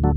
Hello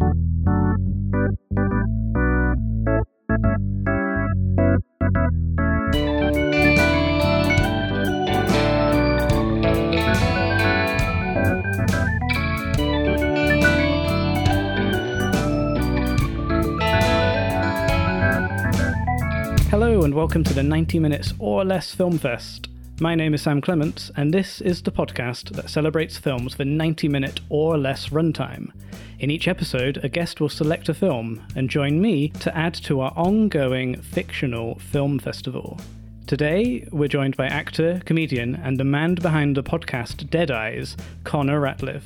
and welcome to the 90 Minutes or Less Film Fest. My name is Sam Clements, and this is the podcast that celebrates films for 90 minute or less runtime. In each episode, a guest will select a film and join me to add to our ongoing fictional film festival. Today, we're joined by actor, comedian, and the man behind the podcast Dead Eyes, Connor Ratliff.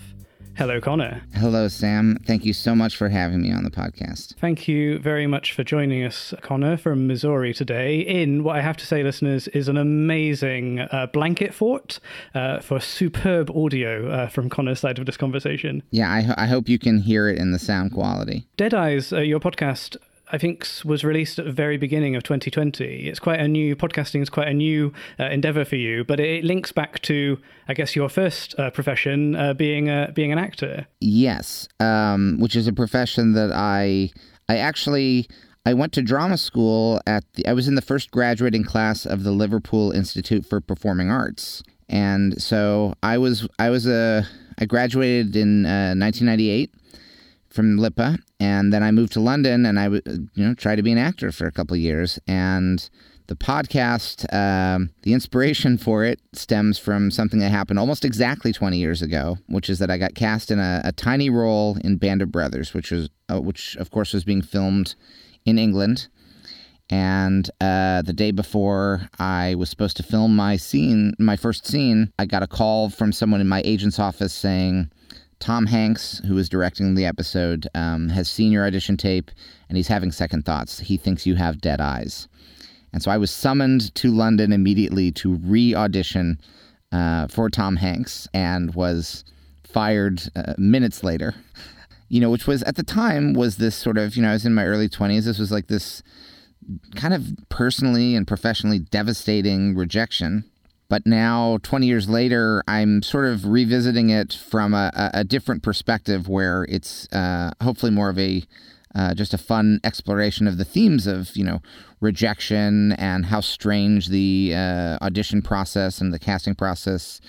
Hello, Connor. Hello, Sam. Thank you so much for having me on the podcast. Thank you very much for joining us, Connor, from Missouri today. In what I have to say, listeners, is an amazing uh, blanket fort uh, for superb audio uh, from Connor's side of this conversation. Yeah, I, ho- I hope you can hear it in the sound quality. Dead Eyes, uh, your podcast, I think was released at the very beginning of 2020. It's quite a new podcasting is quite a new uh, endeavor for you, but it, links back to I guess your first uh, profession uh, being a, being an actor. Yes, um, which is a profession that I I actually I went to drama school at the, I was in the first graduating class of the Liverpool Institute for Performing Arts, and so I was I was a I graduated in 1998 from LIPA, and then I moved to London, and I you know tried to be an actor for a couple of years. And the podcast, um, the inspiration for it stems from something that happened almost exactly 20 years ago, which is that I got cast in a, a tiny role in Band of Brothers, which was uh, which of course was being filmed in England. And uh, the day before I was supposed to film my scene, my first scene, I got a call from someone in my agent's office saying, Tom Hanks, who is directing the episode, um, has seen your audition tape and he's having second thoughts. He thinks you have dead eyes. And so I was summoned to London immediately to re audition uh, for Tom Hanks and was fired uh, minutes later. You know, which was at the time was this sort of, you know, I was in my early 20s. This was like this kind of personally and professionally devastating rejection but now, 20 years later, I'm sort of revisiting it from a, a different perspective where it's uh, hopefully more of a uh, just a fun exploration of the themes of, you know, rejection and how strange the uh, audition process and the casting process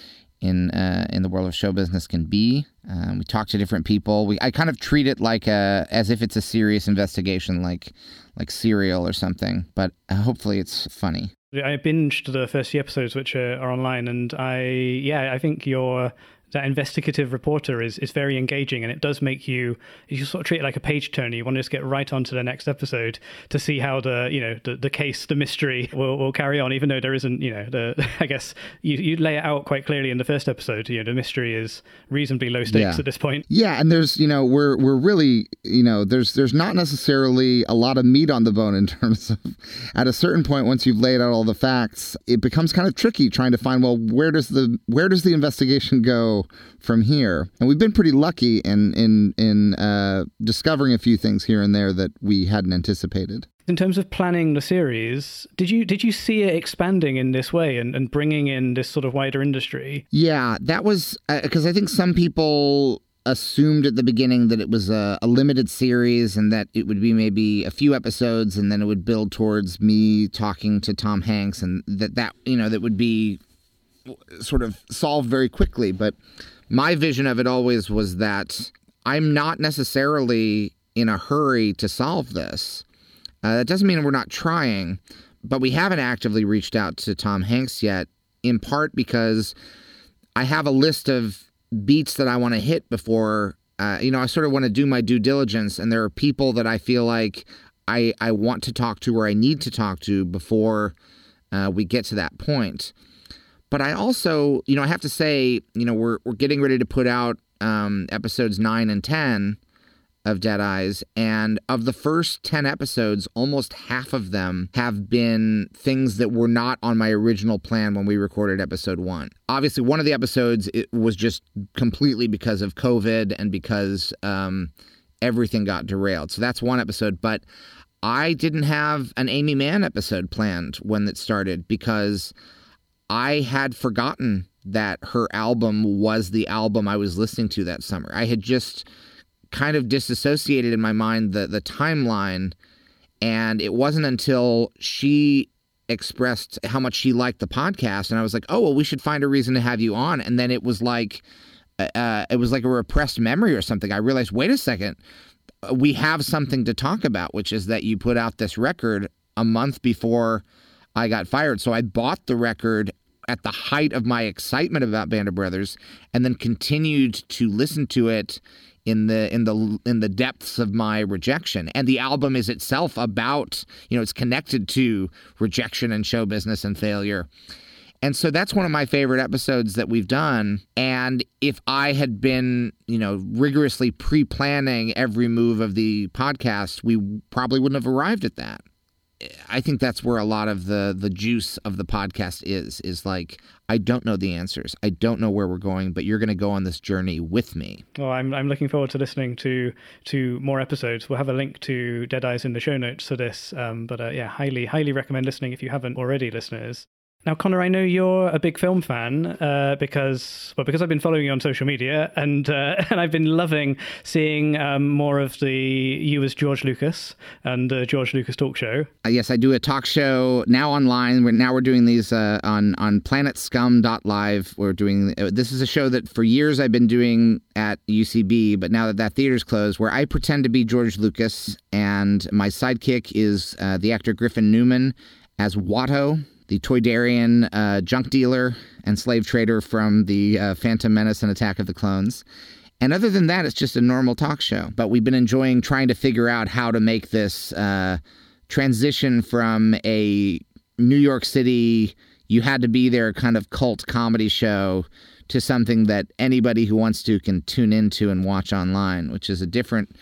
in uh, in the world of show business can be. Um, we talk to different people. We I kind of treat it like a as if it's a serious investigation, like like Serial or something. But hopefully, it's funny. I binged the first few episodes, which are, are online, and I yeah, I think your that investigative reporter is is very engaging, and it does make you you sort of treat it like a page turner. You want to just get right on to the next episode to see how the you know the, the case, the mystery will, will carry on, even though there isn't you know the I guess you you lay it out quite clearly in the first episode. You know the mystery is reasonably low stakes yeah. at this point. Yeah, and there's you know we're we're really you know there's there's not necessarily a lot of meat on the bone in terms of at a certain point once you've laid out all the facts, it becomes kind of tricky trying to find well where does the where does the investigation go from here. And we've been pretty lucky in in in uh, discovering a few things here and there that we hadn't anticipated. In terms of planning the series, did you did you see it expanding in this way and, and bringing in this sort of wider industry? Yeah, that was because uh, I think some people assumed at the beginning that it was a, a, limited series and that it would be maybe a few episodes and then it would build towards me talking to Tom Hanks and that that you know that would be sort of solve very quickly. But my vision of it always was that I'm not necessarily in a hurry to solve this. Uh, that doesn't mean we're not trying, but we haven't actively reached out to Tom Hanks yet, in part because I have a list of beats that I want to hit before. Uh, you know, I sort of want to do my due diligence, and there are people that I feel like I I want to talk to or I need to talk to before uh, we get to that point. But I also, you know, I have to say, you know, we're we're getting ready to put out um, episodes nine and ten of Dead Eyes, and of the first ten episodes, almost half of them have been things that were not on my original plan when we recorded episode one. Obviously, one of the episodes it was just completely because of COVID and because um, everything got derailed. So that's one episode, but. I didn't have an Aimee Mann episode planned when it started because I had forgotten that her album was the album I was listening to that summer. I had just kind of disassociated in my mind the the timeline and it wasn't until she expressed how much she liked the podcast and I was like, "Oh, well we should find a reason to have you on." And then it was like uh, uh it was like a repressed memory or something. I realized, "Wait a second. We have something to talk about, which is that you put out this record a month before I got fired." So I bought the record at the height of my excitement about Band of Brothers and then continued to listen to it in the in the in the depths of my rejection. And the album is itself about you know it's connected to rejection and show business and failure. And so that's one of my favorite episodes that we've done. And if i had been you know rigorously pre-planning every move of the podcast we probably wouldn't have arrived at that I think that's where a lot of the the juice of the podcast is is like I don't know the answers. I don't know where we're going, but you're going to go on this journey with me. Well, I'm I'm looking forward to listening to to more episodes. We'll have a link to Dead Eyes in the show notes for this. Um, but uh, yeah, highly highly recommend listening if you haven't already, listeners. Now, Connor, I know you're a big film fan uh, because, well, because I've been following you on social media, and uh, and I've been loving seeing um, more of the you as George Lucas and the George Lucas Talk Show. Uh, yes, I do a talk show now online. We're, now we're doing these uh, on on PlanetScum.live. We're doing uh, this is a show that for years I've been doing at UCB, but now that that theater's closed, where I pretend to be George Lucas, and my sidekick is uh, the actor Griffin Newman as Watto the Toydarian uh, junk dealer and slave trader from the uh, Phantom Menace and Attack of the Clones. And other than that, it's just a normal talk show. But we've been enjoying trying to figure out how to make this uh, transition from a New York City, you had to be there kind of cult comedy show to something that anybody who wants to can tune into and watch online, which is a different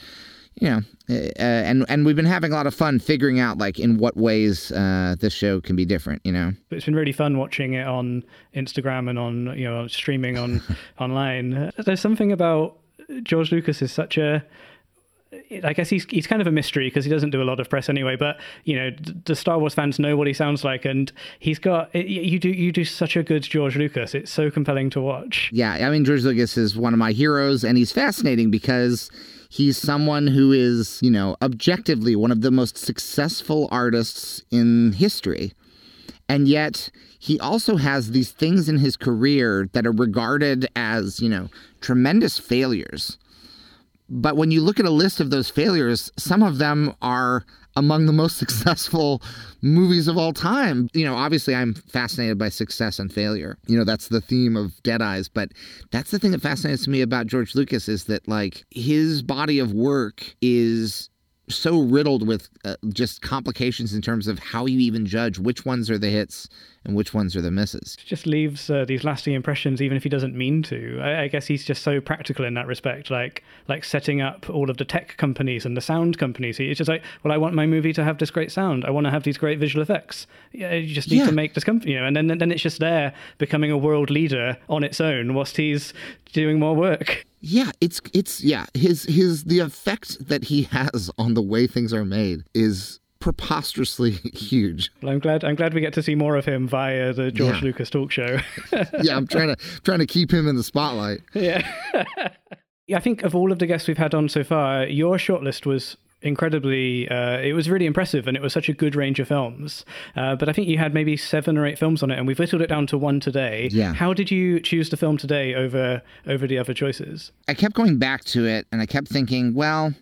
you know, uh, and and we've been having a lot of fun figuring out like in what ways uh, this show can be different. You know, it's been really fun watching it on Instagram and on you know streaming on online. There's something about George Lucas is such a I guess he's he's kind of a mystery because he doesn't do a lot of press anyway. But you know, the Star Wars fans know what he sounds like, and he's got you do you do such a good George Lucas. It's so compelling to watch. Yeah, I mean George Lucas is one of my heroes, and he's fascinating because He's someone who is, you know, objectively one of the most successful artists in history. And yet, he also has these things in his career that are regarded as, you know, tremendous failures. But when you look at a list of those failures, some of them are among the most successful movies of all time. You know, obviously I'm fascinated by success and failure. You know, that's the theme of Dead Eyes, but that's the thing that fascinates me about George Lucas is that like his body of work is so riddled with uh, just complications in terms of how you even judge which ones are the hits and which ones are the misses. It Just leaves uh, these lasting impressions, even if he doesn't mean to. I, I, guess he's just so practical in that respect, like like setting up all of the tech companies and the sound companies. He's just like, well, I want my movie to have this great sound. I want to have these great visual effects. Yeah, you just need yeah. to make this company, you know, and then then it's just there becoming a world leader on its own, whilst he's doing more work. Yeah, it's it's yeah, his his the effect that he has on the way things are made is preposterously huge. Well, I'm glad. I'm glad we get to see more of him via the George yeah. Lucas talk show. yeah, I'm trying to trying to keep him in the spotlight. Yeah. yeah, I think of all of the guests we've had on so far, your shortlist was incredibly uh, it was really impressive and it was such a good range of films uh, but i think you had maybe seven or eight films on it and we've whittled it down to one today yeah how did you choose the film today over over the other choices i kept going back to it and i kept thinking well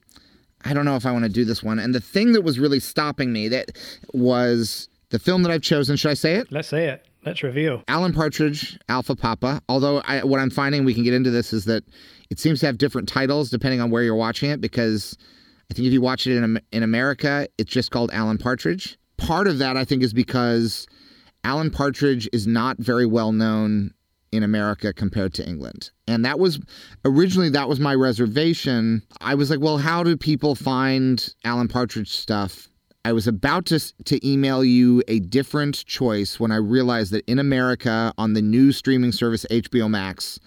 I don't know if I want to do this one. And the thing that was really stopping me that was the film that I've chosen. Should I say it? Let's say it. Let's reveal. Alan Partridge, Alpha Papa. Although I, what I'm finding, we can get into this, is that it seems to have different titles depending on where you're watching it. Because I think if you watch it in in America, it's just called Alan Partridge. Part of that, I think, is because Alan Partridge is not very well known in America compared to England. And that was originally that was my reservation. I was like, well, how do people find Alan Partridge stuff? I was about to to email you a different choice when I realized that in America on the new streaming service HBO Max,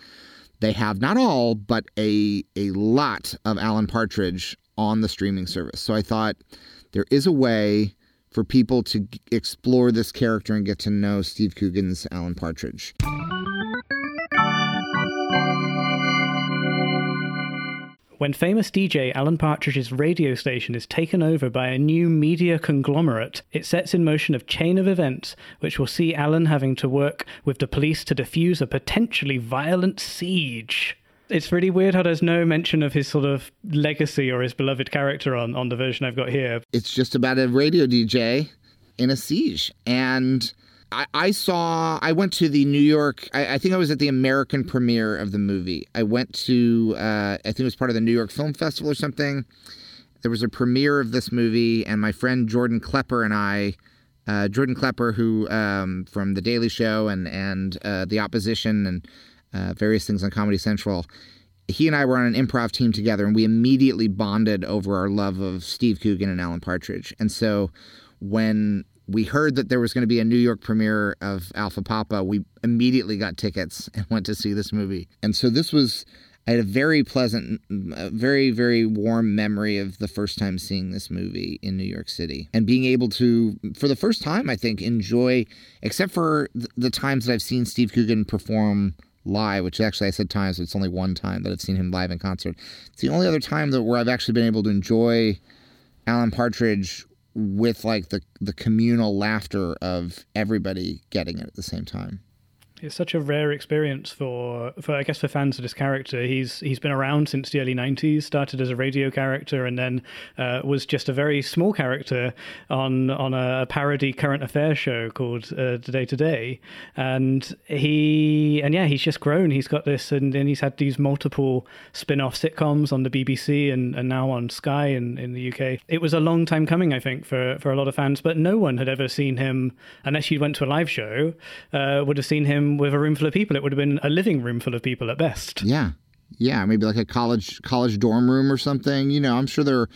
they have not all but a a lot of Alan Partridge on the streaming service. So I thought there is a way for people to explore this character and get to know Steve Coogan's Alan Partridge. when famous DJ Alan Partridge's radio station is taken over by a new media conglomerate, it sets in motion a chain of events which will see Alan having to work with the police to defuse a potentially violent siege. It's really weird how there's no mention of his sort of legacy or his beloved character on, on the version I've got here. It's just about a radio DJ in a siege. And I, I saw, I went to the New York, I, I, think I was at the American premiere of the movie. I went to, uh, I think it was part of the New York Film Festival or something. There was a premiere of this movie, and my friend Jordan Klepper and I, uh, Jordan Klepper, who um, from The Daily Show and and uh, The Opposition and uh, various things on Comedy Central, he and I were on an improv team together, and we immediately bonded over our love of Steve Coogan and Alan Partridge. And so when we heard that there was going to be a New York premiere of Alpha Papa. We immediately got tickets and went to see this movie. And so this was, I had a very pleasant, very, very warm memory of the first time seeing this movie in New York City and being able to, for the first time, I think, enjoy, except for the times that I've seen Steve Coogan perform live, which actually I said times, it's only one time that I've seen him live in concert. It's the only other time that where I've actually been able to enjoy Alan Partridge with like the the communal laughter of everybody getting it at the same time. It's such a rare experience for, for I guess for fans of this character. He's he's been around since the early '90s. Started as a radio character, and then uh, was just a very small character on on a parody current affairs show called uh, The Day Today. And he and yeah, he's just grown. He's got this, and then he's had these multiple spin-off sitcoms on the BBC and, and now on Sky in, in the UK. It was a long time coming, I think, for for a lot of fans. But no one had ever seen him, unless you went to a live show, uh, would have seen him with a room full of people. It would have been a living room full of people at best. Yeah, yeah, maybe like a college college dorm room or something. You know, I'm sure there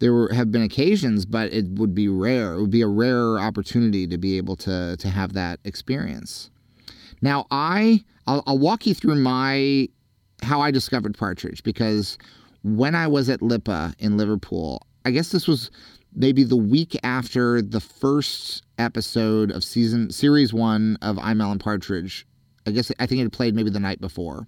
there were, have been occasions, but it would be rare. It would be a rare opportunity to be able to to have that experience. Now, I I'll, I'll walk you through my how I discovered Partridge because when I was at LIPA in Liverpool, I guess this was maybe the week after the first episode of season series one of I'm Alan Partridge. I guess I think it played maybe the night before.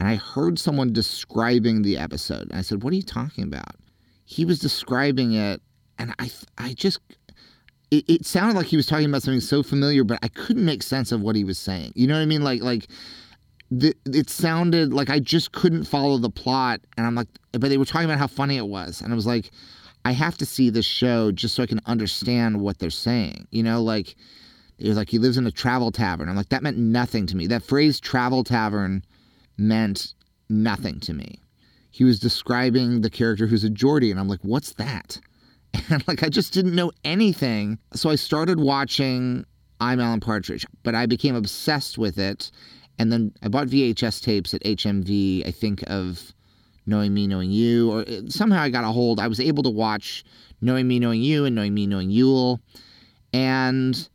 And I heard someone describing the episode. And I said, What are you talking about? He was describing it, and I I just it, it sounded like he was talking about something so familiar, but I couldn't make sense of what he was saying. You know what I mean? Like like the, it sounded like I just couldn't follow the plot, and I'm like, but they were talking about how funny it was, and I was like, I have to see this show just so I can understand what they're saying. You know, like it was like he lives in a travel tavern. I'm like, that meant nothing to me. That phrase travel tavern meant nothing to me. He was describing the character who's a Geordie, and I'm like, what's that? And like I just didn't know anything. So I started watching I'm Alan Partridge, but I became obsessed with it. And then I bought VHS tapes at HMV, I think of Knowing Me, Knowing You, or uh, somehow I got a hold. I was able to watch Knowing Me, Knowing You and Knowing Me, Knowing Yule. And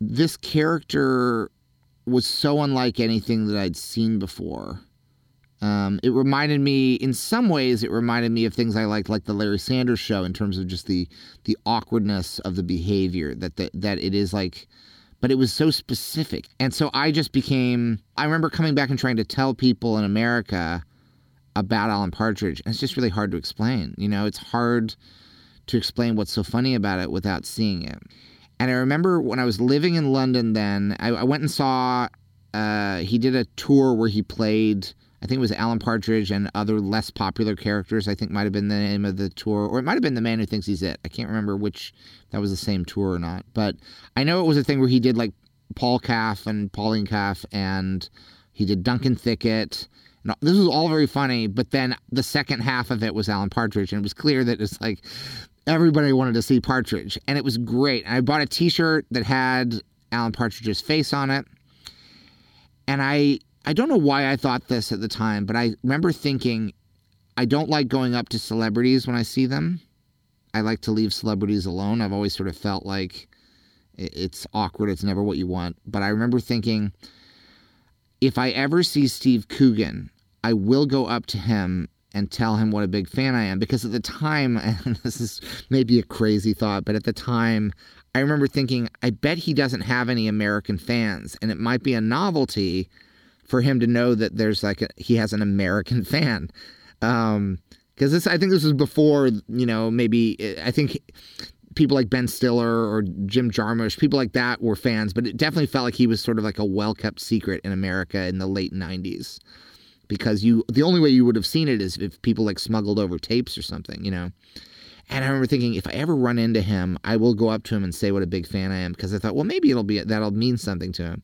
this character was so unlike anything that I'd seen before. Um, it reminded me, in some ways, it reminded me of things I liked, like the Larry Sanders Show, in terms of just the the awkwardness of the behavior. That the, that it is like, but it was so specific, and so I just became. I remember coming back and trying to tell people in America about Alan Partridge. And it's just really hard to explain. You know, it's hard to explain what's so funny about it without seeing it. And I remember when I was living in London then, I, I went and saw, uh, he did a tour where he played, I think it was Alan Partridge and other less popular characters, I think might have been the name of the tour, or it might have been The Man Who Thinks He's It. I can't remember which, that was the same tour or not. But I know it was a thing where he did like Paul Calf and Pauline Calf and he did Duncan Thickett no, this was all very funny, but then the second half of it was Alan Partridge, and it was clear that it's like everybody wanted to see Partridge, and it was great. And I bought a T-shirt that had Alan Partridge's face on it, and I I don't know why I thought this at the time, but I remember thinking I don't like going up to celebrities when I see them. I like to leave celebrities alone. I've always sort of felt like it's awkward. It's never what you want. But I remember thinking if I ever see Steve Coogan, I will go up to him and tell him what a big fan I am. Because at the time, and this is maybe a crazy thought, but at the time, I remember thinking, I bet he doesn't have any American fans. And it might be a novelty for him to know that there's like a, he has an American fan. Um, because this, I think this was before, you know, maybe I think people like Ben Stiller or Jim Jarmusch, people like that were fans, but it definitely felt like he was sort of like a well kept secret in America in the late 90s. Because you, the only way you would have seen it is if people like smuggled over tapes or something, you know. And I remember thinking, if I ever run into him, I will go up to him and say what a big fan I am, because I thought, well, maybe it'll be that'll mean something to him.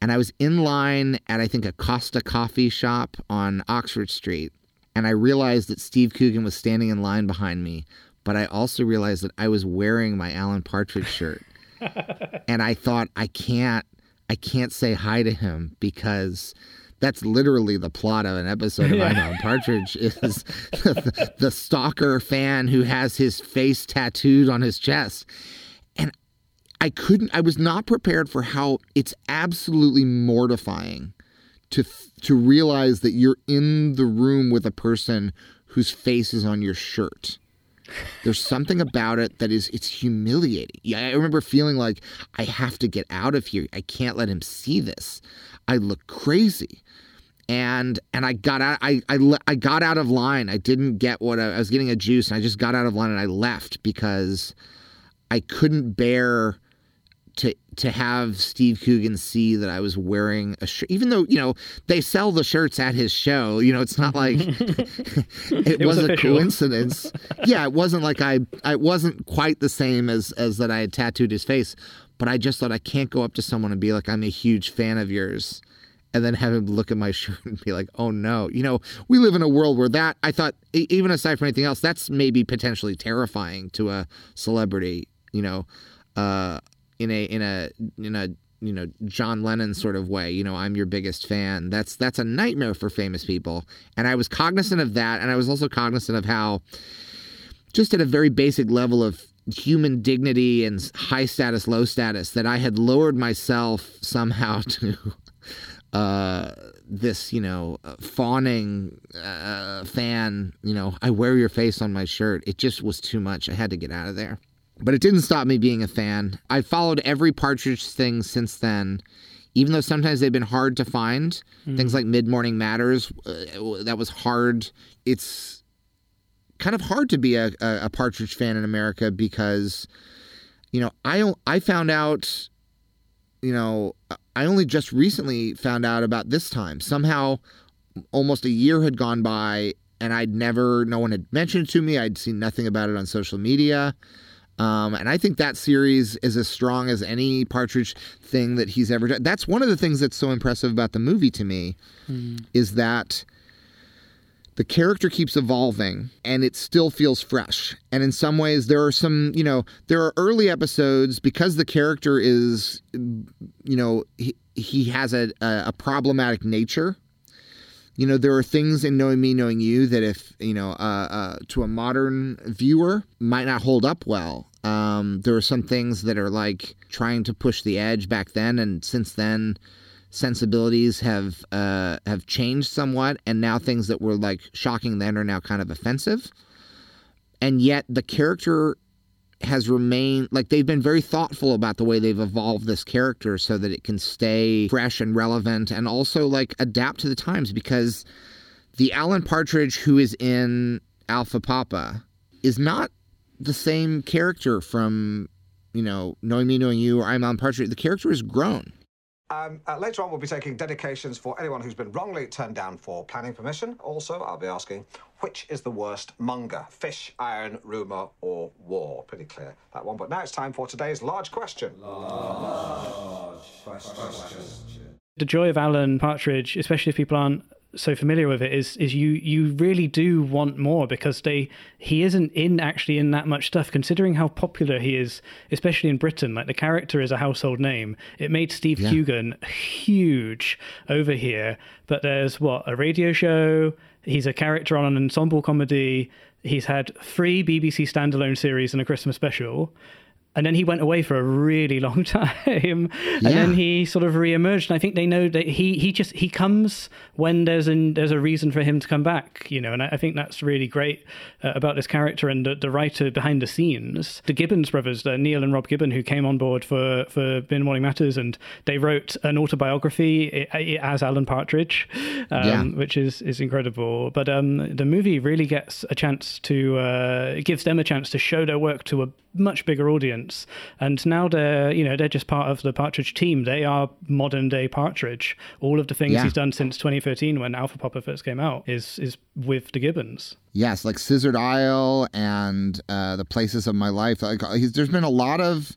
And I was in line at I think a Costa coffee shop on Oxford Street, and I realized that Steve Coogan was standing in line behind me but I also realized that I was wearing my Alan Partridge shirt. and I thought I can't I can't say hi to him because that's literally the plot of an episode of yeah. Alan Partridge is the, the stalker fan who has his face tattooed on his chest. And I couldn't I was not prepared for how it's absolutely mortifying to to realize that you're in the room with a person whose face is on your shirt. There's something about it that is it's humiliating. Yeah, I remember feeling like I have to get out of here. I can't let him see this. I look crazy. And and I got out I I, I got out of line. I didn't get what I, I was getting a juice and I just got out of line and I left because I couldn't bear to to have Steve Coogan see that I was wearing a shirt, even though you know they sell the shirts at his show. You know, it's not like it, it, was, was a coincidence. yeah, it wasn't like I I wasn't quite the same as as that I had tattooed his face, but I just thought I can't go up to someone and be like I'm a huge fan of yours. And then have him look at my shirt and be like, "Oh no!" You know, we live in a world where that I thought, even aside from anything else, that's maybe potentially terrifying to a celebrity. You know, uh, in a in a in a you know John Lennon sort of way. You know, I'm your biggest fan. That's that's a nightmare for famous people. And I was cognizant of that, and I was also cognizant of how, just at a very basic level of human dignity and high status, low status, that I had lowered myself somehow to. Uh, this, you know, uh, fawning uh, fan, you know, I wear your face on my shirt. It just was too much. I had to get out of there. But it didn't stop me being a fan. I followed every Partridge thing since then, even though sometimes they've been hard to find. Mm. Things like Mid Morning Matters, uh, that was hard. It's kind of hard to be a, a, a, Partridge fan in America because, you know, I I found out, you know, I only just recently found out about this time. Somehow, almost a year had gone by, and I'd never, no one had mentioned it to me. I'd seen nothing about it on social media. Um, and I think that series is as strong as any Partridge thing that he's ever done. That's one of the things that's so impressive about the movie to me mm. is that the character keeps evolving and it still feels fresh. And in some ways, there are some, you know, there are early episodes because the character is, you know, he, he has a, a problematic nature you know, there are things in knowing me, knowing you that if, you know, uh, uh, to a modern viewer might not hold up well. Um, there are some things that are like trying to push the edge back then, and since then, sensibilities have uh, have changed somewhat, and now things that were like shocking then are now kind of offensive. And yet, the character has remained like they've been very thoughtful about the way they've evolved this character so that it can stay fresh and relevant and also like adapt to the times because the Alan Partridge who is in Alpha Papa is not the same character from you know knowing me knowing you or I'm Alan Partridge. The character has grown um, uh, later on, we'll be taking dedications for anyone who's been wrongly turned down for planning permission. Also, I'll be asking, which is the worst monger? Fish, iron, rumour, or war? Pretty clear, that one. But now it's time for today's large question. Large question. The joy of Alan Partridge, especially if people aren't so familiar with it is is you you really do want more because they he isn't in actually in that much stuff. Considering how popular he is especially in Britain like the character is a household name. It made Steve yeah. Coogan huge over here but there's what a radio show he's a character on an ensemble comedy he's had three BBC standalone series and a Christmas special and then he went away for a really long time and Yeah. then he sort of reemerged and i think they know that he he just he comes when there's an there's a reason for him to come back you know and i, I think that's really great uh, about this character and the, the writer behind the scenes the gibbons brothers uh, neil and rob gibbon who came on board for for Mid Morning Matters, and they wrote an autobiography i- i- as Alan Partridge, um, Yeah. which is is incredible. But um, the movie really gets a chance to uh, gives them a chance to show their work to a much bigger audience. And now they're you know they're just part of the Partridge team. They are modern day Partridge. All of the things Yeah. he's done since 2013 when Alpha Papa first came out is is with the Gibbons. Yes, like Scissored Isle and uh, the places of my life. Like he's, there's been a lot of,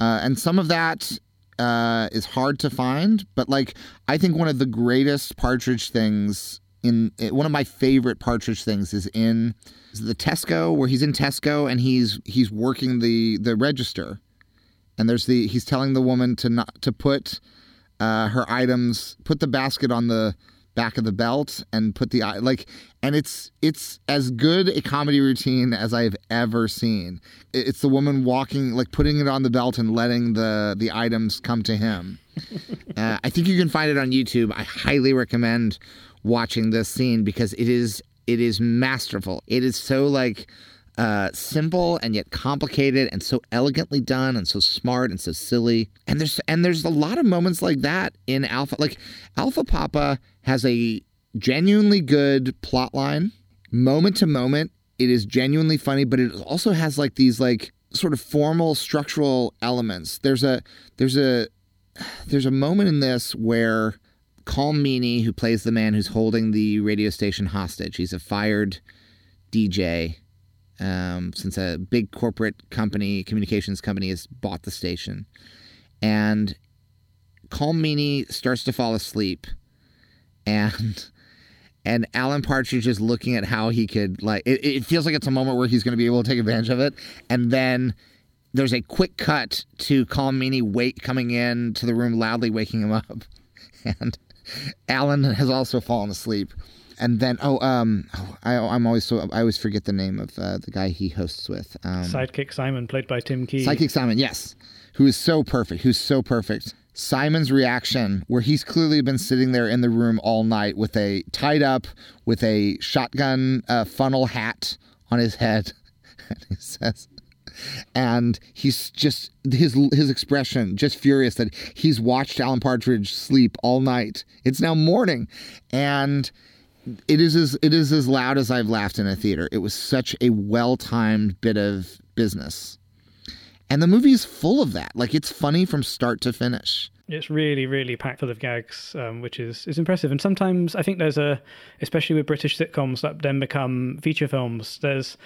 uh, and some of that uh, is hard to find. But like I think one of the greatest Partridge things in one of my favorite Partridge things is in the Tesco where he's in Tesco and he's he's working the the register, and there's the he's telling the woman to not to put uh, her items, put the basket on the back of the belt and put the like and it's it's as good a comedy routine as I've ever seen. It's the woman walking like putting it on the belt and letting the the items come to him. uh, I think you can find it on YouTube. I highly recommend watching this scene because it is it is masterful. It is so like uh, simple and yet complicated and so elegantly done and so smart and so silly. And there's and there's a lot of moments like that in Alpha. Like Alpha Papa has a genuinely good plot line. Moment to moment, it is genuinely funny, but it also has like these like sort of formal structural elements. There's a there's a there's a moment in this where Colm Meaney, who plays the man who's holding the radio station hostage, he's a fired DJ um, since a big corporate company, communications company, has bought the station. And Colm Meaney starts to fall asleep, and and Alan Partridge is looking at how he could like. It, it feels like it's a moment where he's going to be able to take advantage of it, and then there's a quick cut to Colm Meaney wake coming in to the room loudly, waking him up, and Alan has also fallen asleep. And then, oh, um, oh, I, I'm always so I always forget the name of uh, the guy he hosts with. Um, Sidekick Simon, played by Tim Key. Sidekick Simon, yes, who is so perfect, who's so perfect. Simon's reaction, where he's clearly been sitting there in the room all night with a tied up with a shotgun uh, funnel hat on his head, and he says, and he's just his his expression just furious that he's watched Alan Partridge sleep all night. It's now morning, and it is as it is as loud as I've laughed in a theater. It was such a well timed bit of business. And the movie is full of that. Like it's funny from start to finish. It's really, really packed full of gags, um, which is is impressive. And sometimes I think there's a, especially with British sitcoms that then become feature films. There's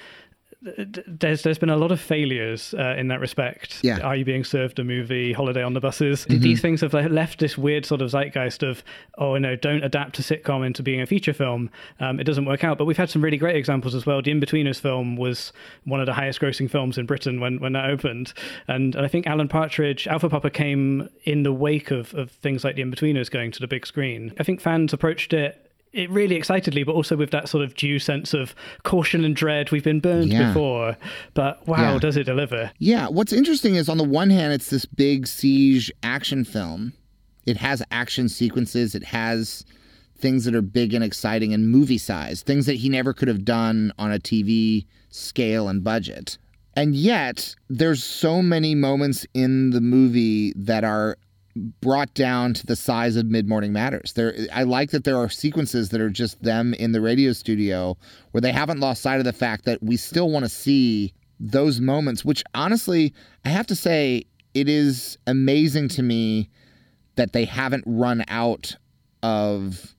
there's there's been a lot of failures uh, in that respect. Yeah. Are you being served a movie? Holiday on the buses. These things have left this weird sort of zeitgeist of oh no, don't adapt a sitcom into being a feature film. Um, it doesn't work out. But we've had some really great examples as well. The Inbetweeners film was one of the highest grossing films in Britain when when that opened, and, and I think Alan Partridge, Alpha Papa came in the wake of of things like The Inbetweeners going to the big screen. I think fans approached it it really excitedly, but also with that sort of due sense of caution and dread. We've been burned Yeah. before, but wow, Yeah. does it deliver? Yeah, what's interesting is on the one hand, it's this big siege action film. It has action sequences, it has things that are big and exciting and movie size, things that he never could have done on a TV scale and budget. And yet, there's so many moments in the movie that are brought down to the size of Mid Morning Matters. There, I like that there are sequences that are just them in the radio studio where they haven't lost sight of the fact that we still want to see those moments. Which honestly, I have to say, it is amazing to me that they haven't run out of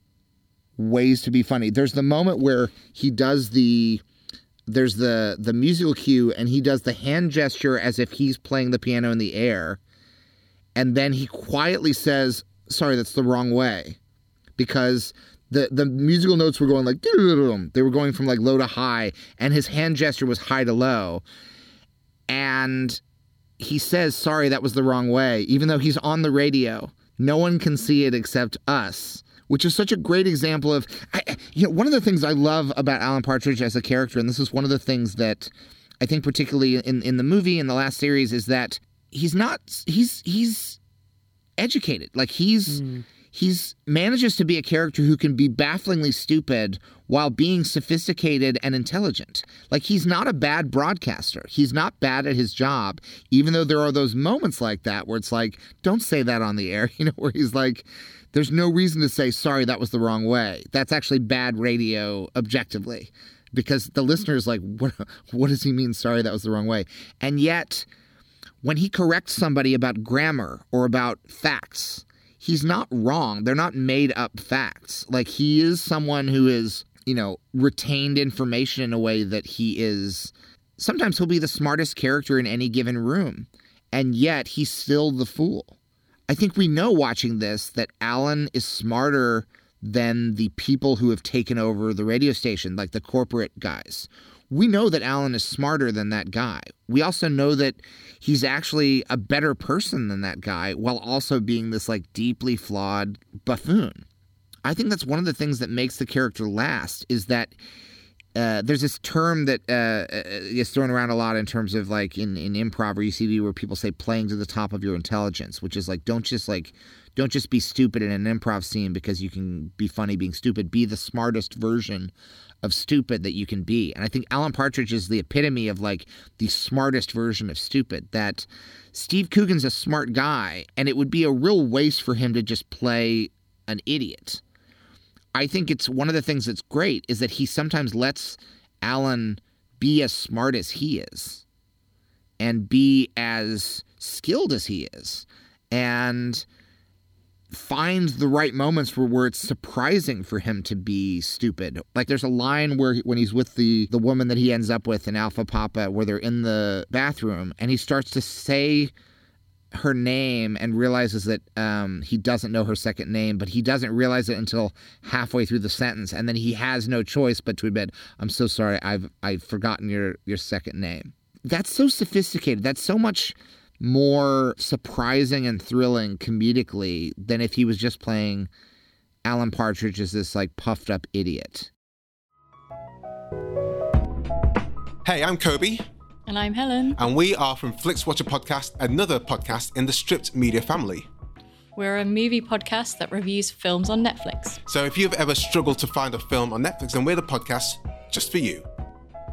ways to be funny. There's the moment where he does the there's the the musical cue and he does the hand gesture as if he's playing the piano in the air and then he quietly says sorry that's the wrong way. Because the the musical notes were going like they were going from like low to high and his hand gesture was high to low. And he says sorry that was the wrong way. Even though he's on the radio no one can see it except us which is such a great example of I, you know one of the things i love about alan partridge as a character and this is one of the things that I think particularly in in the movie in the last series is that he's not he's he's educated. Like he's mm. he's manages to be a character who can be bafflingly stupid while being sophisticated and intelligent. Like he's not a bad broadcaster. He's not bad at his job, even though there are those moments like that where it's like, don't say that on the air, you know, where he's like there's no reason to say sorry that was the wrong way. That's actually bad radio objectively because the listener is like what what does he mean sorry that was the wrong way? And yet when he corrects somebody about grammar or about facts, he's not wrong. They're not made up facts. Like he is someone who is, you know, retained information in a way that he is. Sometimes he'll be the smartest character in any given room, and yet he's still the fool. I think we know watching this that Alan is smarter than the people who have taken over the radio station, like the corporate guys we know that Alan is smarter than that guy. We also know that he's actually a better person than that guy while also being this like deeply flawed buffoon. I think that's one of the things that makes the character last is that uh, there's this term that uh, uh thrown around a lot in terms of like in, in improv or UCB where people say playing to the top of your intelligence, which is like don't just like don't just be stupid in an improv scene because you can be funny being stupid. Be the smartest version of stupid that you can be. And I think Alan Partridge is the epitome of like the smartest version of stupid. That Steve Coogan's a smart guy, and it would be a real waste for him to just play an idiot. I think it's one of the things that's great is that he sometimes lets Alan be as smart as he is and be as skilled as he is. And finds the right moments where it's surprising for him to be stupid. Like there's a line where when he's with the the woman that he ends up with in Alpha Papa where they're in the bathroom and he starts to say her name and realizes that um, he doesn't know her second name, but he doesn't realize it until halfway through the sentence, and then he has no choice but to admit, "I'm so sorry, I've I've forgotten your your second name." That's so sophisticated. That's so much more surprising and thrilling comedically than if he was just playing Alan Partridge as this like puffed up idiot. Hey, I'm Kobe. And I'm Helen. And we are from Flixwatcher Podcast, another podcast in the Stripped Media family. We're a movie podcast that reviews films on Netflix. So if you've ever struggled to find a film on Netflix, then we're the podcast just for you.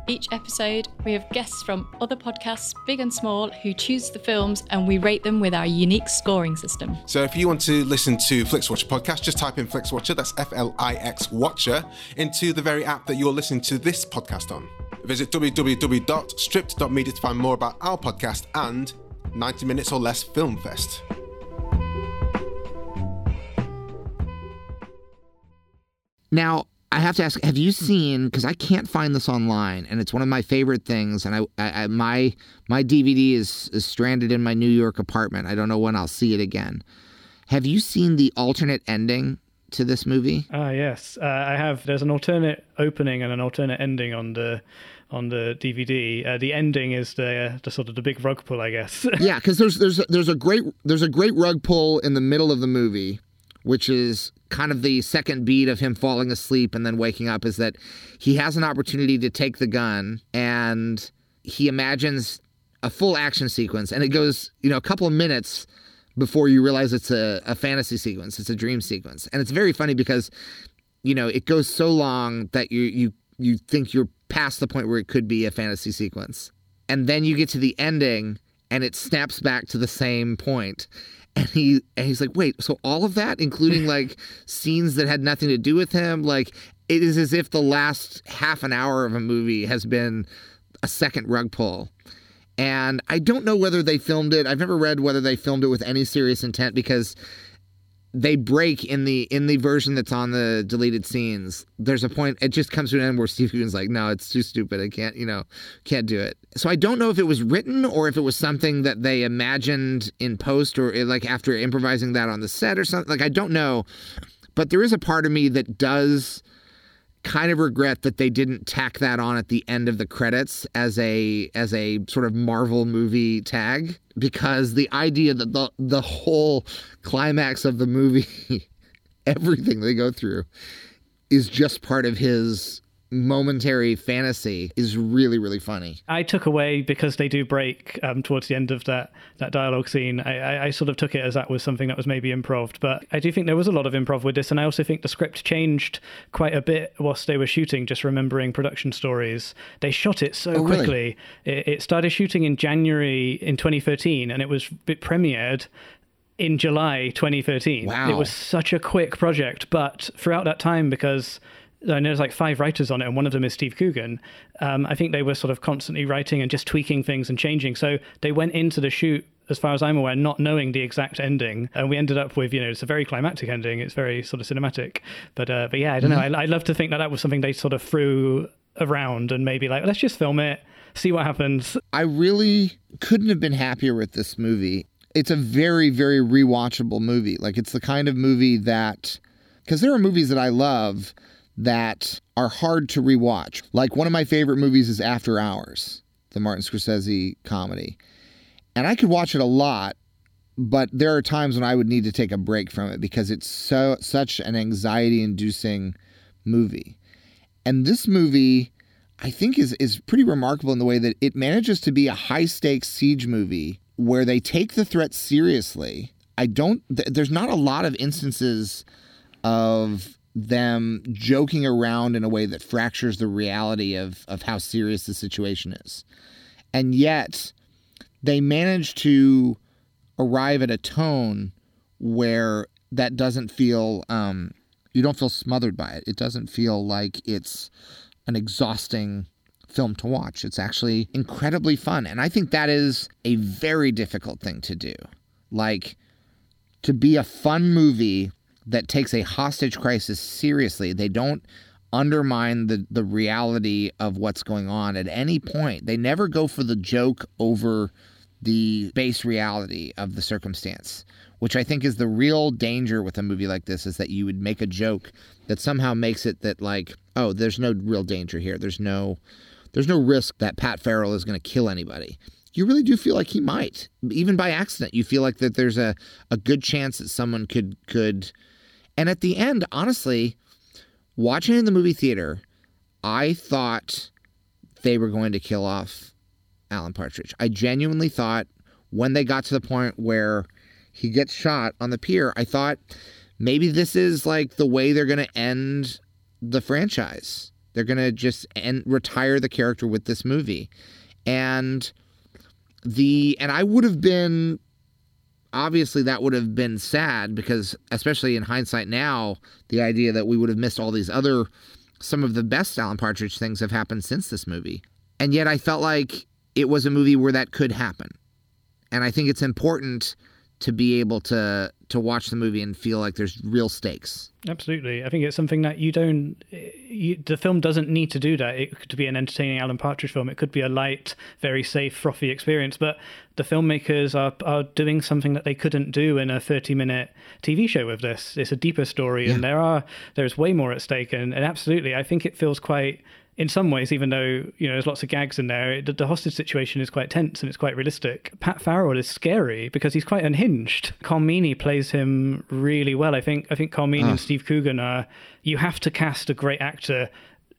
Each episode, we have guests from other podcasts, big and small, who choose the films and we rate them with our unique scoring system. So if you want to listen to Flixwatcher podcast, just type in Flixwatcher, that's F L I X Watcher, into the very app that you're listening to this podcast on. Visit www.stripped.media to find more about our podcast and 90 Minutes or Less Film Fest. Now, I have to ask: Have you seen? Because I can't find this online, and it's one of my favorite things. And I, I, I, my my DVD is, is stranded in my New York apartment. I don't know when I'll see it again. Have you seen the alternate ending to this movie? Ah, uh, yes, uh, I have. There's an alternate opening and an alternate ending on the on the DVD. Uh, the ending is the the sort of the big rug pull, I guess. yeah, because there's there's there's a great there's a great rug pull in the middle of the movie which is kind of the second beat of him falling asleep and then waking up, is that he has an opportunity to take the gun and he imagines a full action sequence and it goes, you know, a couple of minutes before you realize it's a, a fantasy sequence, it's a dream sequence. And it's very funny because, you know, it goes so long that you you you think you're past the point where it could be a fantasy sequence. And then you get to the ending and it snaps back to the same point and he and he's like, wait, so all of that, including like scenes that had nothing to do with him, like it is as if the last half an hour of a movie has been a second rug pull. And I don't know whether they filmed it. I've never read whether they filmed it with any serious intent because they break in the in the version that's on the deleted scenes. There's a point it just comes to an end where Steve Coogan's like, "No, it's too stupid. I can't, you know, can't do it." So I don't know if it was written or if it was something that they imagined in post or eh, like after improvising that on the set or something. Like I don't know, but there is a part of me that does kind of regret that they didn't tack that on at the end of the credits as a as a sort of Marvel movie tag because the idea that the the whole climax of the movie everything they go through is just part of his momentary fantasy is really really funny. I took away because they do break um, towards the end of that that dialogue scene. I, I, I, sort of took it as that was something that was maybe improv, but I do think there was a lot of improv with this, and I also think the script changed quite a bit whilst they were shooting. Just remembering production stories, they shot it so Oh, really? quickly. It, it started shooting in January in 2013, and it was it premiered in July 2013. Wow. It was such a quick project, but throughout that time, because I know there's like five writers on it, and one of them is Steve Coogan. Um, I think they were sort of constantly writing and just tweaking things and changing. So they went into the shoot, as far as I'm aware, not knowing the exact ending, and we ended up with you know it's a very climactic ending. It's very sort of cinematic, but uh, but yeah, I don't know. I, I love to think that that was something they sort of threw around and maybe like let's just film it, see what happens. I really couldn't have been happier with this movie. It's a very, very rewatchable movie. Like, it's the kind of movie that, because there are movies that I love that are hard to rewatch. Like, one of my favorite movies is After Hours, the Martin Scorsese comedy. And I could watch it a lot, but there are times when I would need to take a break from it because it's so such an anxiety inducing movie. And this movie, I think, is is pretty remarkable in the way that it manages to be a high stakes siege movie where they take the threat seriously. I don't. Th- there's not a lot of instances of them joking around in a way that fractures the reality of of how serious the situation is, and yet they manage to arrive at a tone where that doesn't feel um, you don't feel smothered by it. It doesn't feel like it's an exhausting film to watch. It's actually incredibly fun. And I think that is a very difficult thing to do. Like to be a fun movie that takes a hostage crisis seriously. They don't undermine the, the reality of what's going on at any point. They never go for the joke over the base reality of the circumstance, which I think is the real danger with a movie like this is that you would make a joke that somehow makes it that like, oh, there's no real danger here. There's no there's no risk that Pat Farrell is going to kill anybody. You really do feel like he might, even by accident. You feel like that there's a, a good chance that someone could could, and at the end, honestly, watching in the movie theater, I thought they were going to kill off Alan Partridge. I genuinely thought when they got to the point where he gets shot on the pier, I thought maybe this is like the way they're going to end the franchise. They're going to just end, retire the character with this movie. And the and I would have been obviously that would have been sad because especially in hindsight now, the idea that we would have missed all these other some of the best Alan Partridge things have happened since this movie. And yet I felt like it was a movie where that could happen. And I think it's important to be able to to watch the movie and feel like there's real stakes. Absolutely, I think it's something that you don't. You, the film doesn't need to do that. It could be an entertaining Alan Partridge film. It could be a light, very safe, frothy experience. But the filmmakers are are doing something that they couldn't do in a thirty minute TV show with this. It's a deeper story, and there are there's way more at stake. And, and absolutely, I think it feels quite in some ways, even though you know there's lots of gags in there, the, the, hostage situation is quite tense and it's quite realistic. Pat Farrell is scary because he's quite unhinged. Colm Meaney plays him really well. I think I think Colm Meaney and hmm. Steve Coogan are. You have to cast a great actor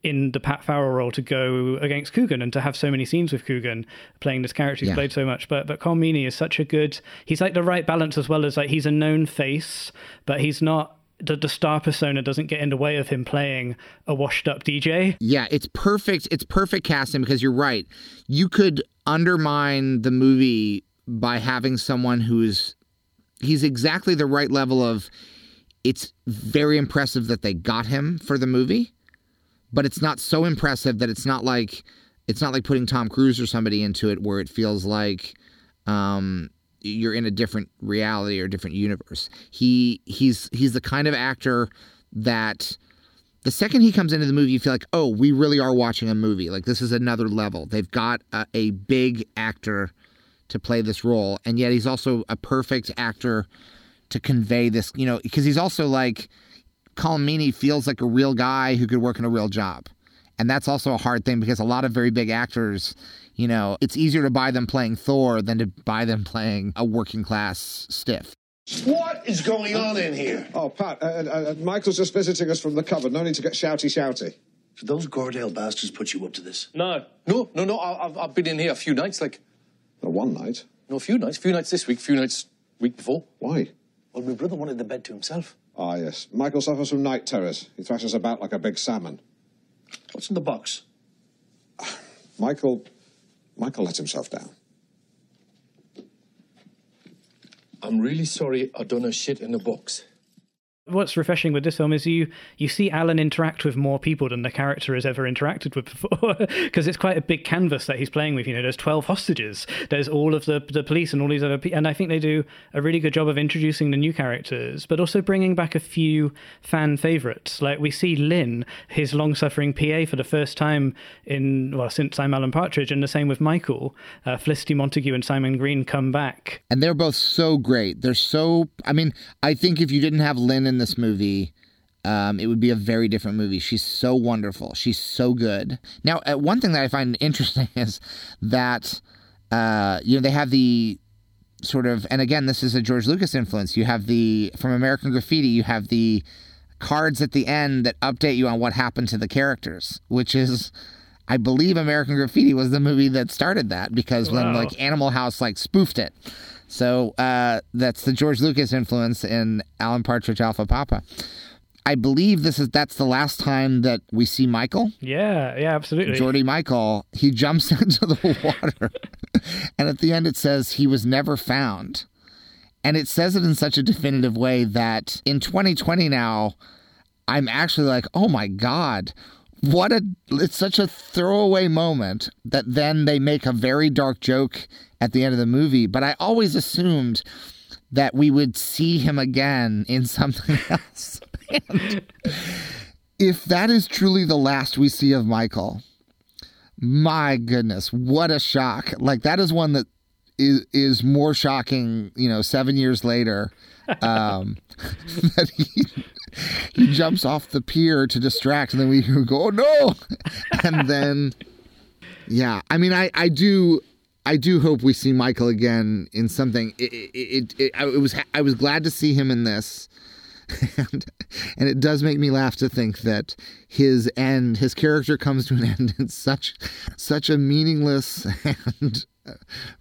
in the Pat Farrell role to go against Coogan and to have so many scenes with Coogan playing this character he's Yeah. played so much. But but Colm Meaney is such a good. He's like the right balance as well as like he's a known face, but he's not. The, the star persona doesn't get in the way of him playing a washed up DJ. Yeah, it's perfect. It's perfect casting because you're right. You could undermine the movie by having someone who's he's exactly the right level of it's very impressive that they got him for the movie, but it's not so impressive that it's not like it's not like putting Tom Cruise or somebody into it where it feels like um you're in a different reality or different universe. He he's he's the kind of actor that the second he comes into the movie, you feel like, oh, we really are watching a movie. Like this is another level. They've got a, a big actor to play this role, and yet he's also a perfect actor to convey this. You know, because he's also like Colm Meaney feels like a real guy who could work in a real job, and that's also a hard thing because a lot of very big actors. You know, it's easier to buy them playing Thor than to buy them playing a working class stiff. What is going on in here? Oh, Pat, uh, uh, uh, Michael's just visiting us from the cupboard. No need to get shouty shouty. Did those Gordale bastards put you up to this? No, no, no, no. I- I've, I've been in here a few nights, like, No, one night. no, a few nights. A few nights this week, a few nights week before. Why? Well, my brother wanted the bed to himself. Ah, yes. Michael suffers from night terrors. He thrashes about like a big salmon. What's in the box? Michael. Michael let himself down. I'm really sorry I done a shit in the box. What's refreshing with this film is you you see Alan interact with more people than the character has ever interacted with before, because it's quite a big canvas that he's playing with. You know, there's 12 hostages, there's all of the the police and all these other people, and I think they do a really good job of introducing the new characters, but also bringing back a few fan favorites. Like we see Lynn, his long-suffering PA, for the first time in well since I'm Alan Partridge, and the same with Michael, uh, Felicity Montague and Simon Greenall come back. and they're both so great. They're so. I mean, I think if you didn't have Lynn in this movie, um, it would be a very different movie. She's so wonderful. She's so good. Now, uh, one thing that I find interesting is that uh, you know they have the sort of, and again, this is a George Lucas influence. You have the from American Graffiti. You have the cards at the end that update you on what happened to the characters, which is. I believe American Graffiti was the movie that started that because when like Animal House like spoofed it. So uh, that's the George Lucas influence in Alan Partridge Alpha Papa. I believe this is that's the last time that we see Michael. Yeah, yeah, absolutely. Geordie Michael, he jumps into the water. and at the end it says he was never found. And it says it in such a definitive way that in 2020 now, I'm actually like, oh my God, what a, it's such a throwaway moment that then they make a very dark joke at the end of the movie. But I always assumed that we would see him again in something else. If that is truly the last we see of Michael, my goodness, what a shock. Like that is one that is is more shocking, you know, 7 years later. Um that he he jumps off the pier to distract and then we go, "Oh no." And then yeah, I mean I I do I do hope we see Michael again in something. It, it, it, it, I, was I was glad to see him in this, and and it does make me laugh to think that his end, his character comes to an end in such such a meaningless and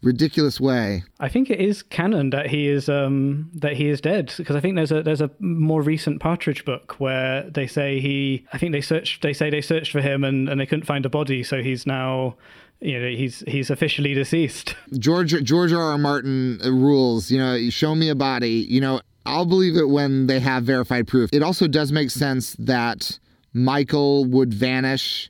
ridiculous way. I think it is canon that he is um, that he is dead because I think there's a there's a more recent Partridge book where they say he I think they searched they say they searched for him and, and they couldn't find a body so he's now you know he's he's officially deceased. George George R. R. Martin rules. You know, show me a body. You know, I'll believe it when they have verified proof. It also does make sense that Michael would vanish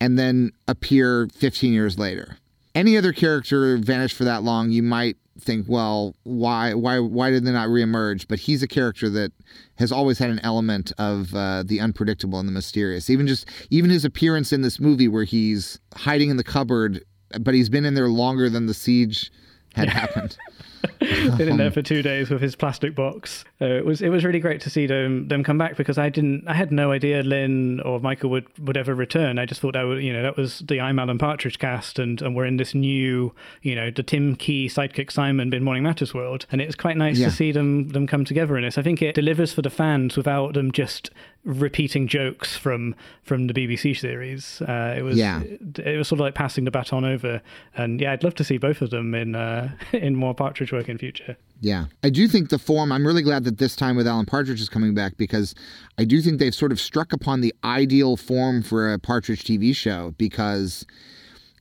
and then appear 15 years later. Any other character vanish for that long, you might think, well, why why why did they not reemerge? But he's a character that has always had an element of uh, the unpredictable and the mysterious. Even just even his appearance in this movie where he's hiding in the cupboard, but he's been in there longer than the siege had happened. Been in there for two days with his plastic box. Uh, it was it was really great to see them them come back because I didn't I had no idea Lynn or Michael would, would ever return. I just thought that would you know that was the I'm Alan Partridge cast and, and we're in this new you know the Tim Key sidekick Simon Mid Morning Matters world and it's quite nice Yeah. to see them them come together in this. I think it delivers for the fans without them just repeating jokes from from the BBC series. Uh, it was Yeah. it, it was sort of like passing the baton over and yeah I'd love to see both of them in uh, in more Partridge work in future. Yeah. I do think the form, I'm really glad that this time with Alan Partridge is coming back because I do think they've sort of struck upon the ideal form for a Partridge TV show because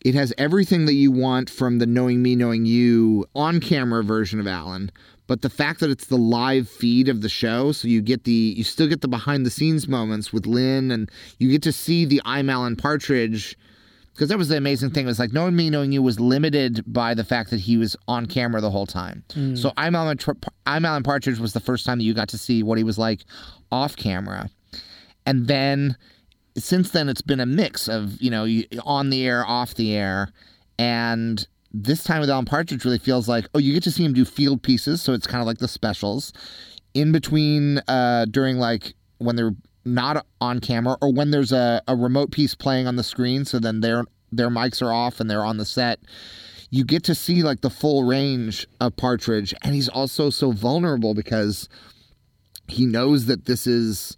it has everything that you want from the Knowing Me, Knowing You on camera version of Alan. But the fact that it's the live feed of the show, so you get the, you still get the behind the scenes moments with Lynn and you get to see the I'm Alan Partridge because that was the amazing thing. It was like knowing me, knowing you was limited by the fact that he was on camera the whole time. So I'm Alan, I'm Alan Partridge was the first time that you got to see what he was like off camera, and then since then it's been a mix of you know on the air, off the air, and this time with Alan Partridge really feels like oh you get to see him do field pieces, so it's kind of like the specials in between uh, during like when they're not on camera or when there's a, a remote piece playing on the screen so then their their mics are off and they're on the set you get to see like the full range of partridge and he's also so vulnerable because he knows that this is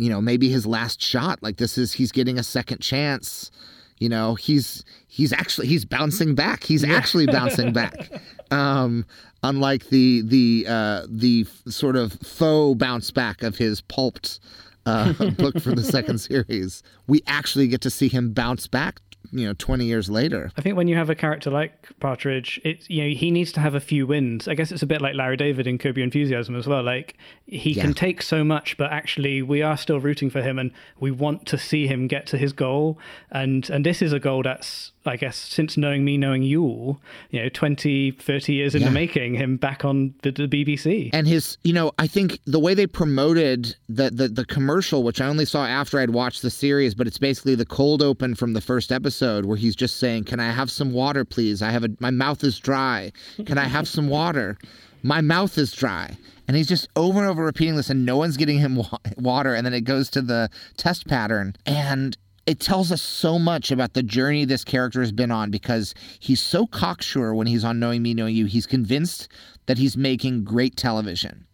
you know, maybe his last shot. Like this is he's getting a second chance. You know, he's he's actually he's bouncing back. He's actually bouncing back. Um, unlike the the uh, the sort of faux bounce back of his pulped uh, book for the second series, we actually get to see him bounce back you know 20 years later I think when you have a character like Partridge, it's you know he needs to have a few wins. I guess it's a bit like Larry David in Curb Your Enthusiasm as well. Like he Yeah. can take so much, but actually we are still rooting for him, and we want to see him get to his goal. And and this is a goal that's I guess since knowing me, knowing you all, you know, 20, 30 years in Yeah. the making, him back on the, the BBC. and his you know i think the way they promoted the, the the commercial which i only saw after i'd watched the series but it's basically the cold open from the first episode where he's just saying can i have some water please? I have a my mouth is dry. Can i have some water? My mouth is dry. And he's just over and over repeating this and no one's getting him wa- water. And then it goes to the test pattern. And it tells us so much about the journey this character has been on because he's so cocksure when he's on Knowing Me, Knowing You. He's convinced that he's making great television.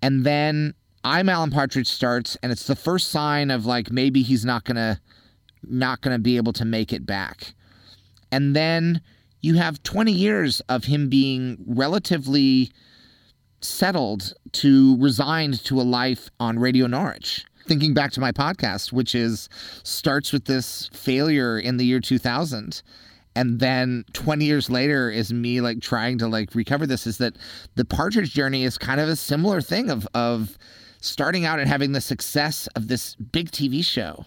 And then I'm Alan Partridge starts, and it's the first sign of like maybe he's not gonna not gonna be able to make it back. And then you have 20 years of him being relatively settled to resigned to a life on Radio Norwich. Thinking back to my podcast, which is starts with this failure in the year 2000 and then 20 years later is me like trying to like recover this is that the partridge journey is kind of a similar thing of of starting out and having the success of this big TV show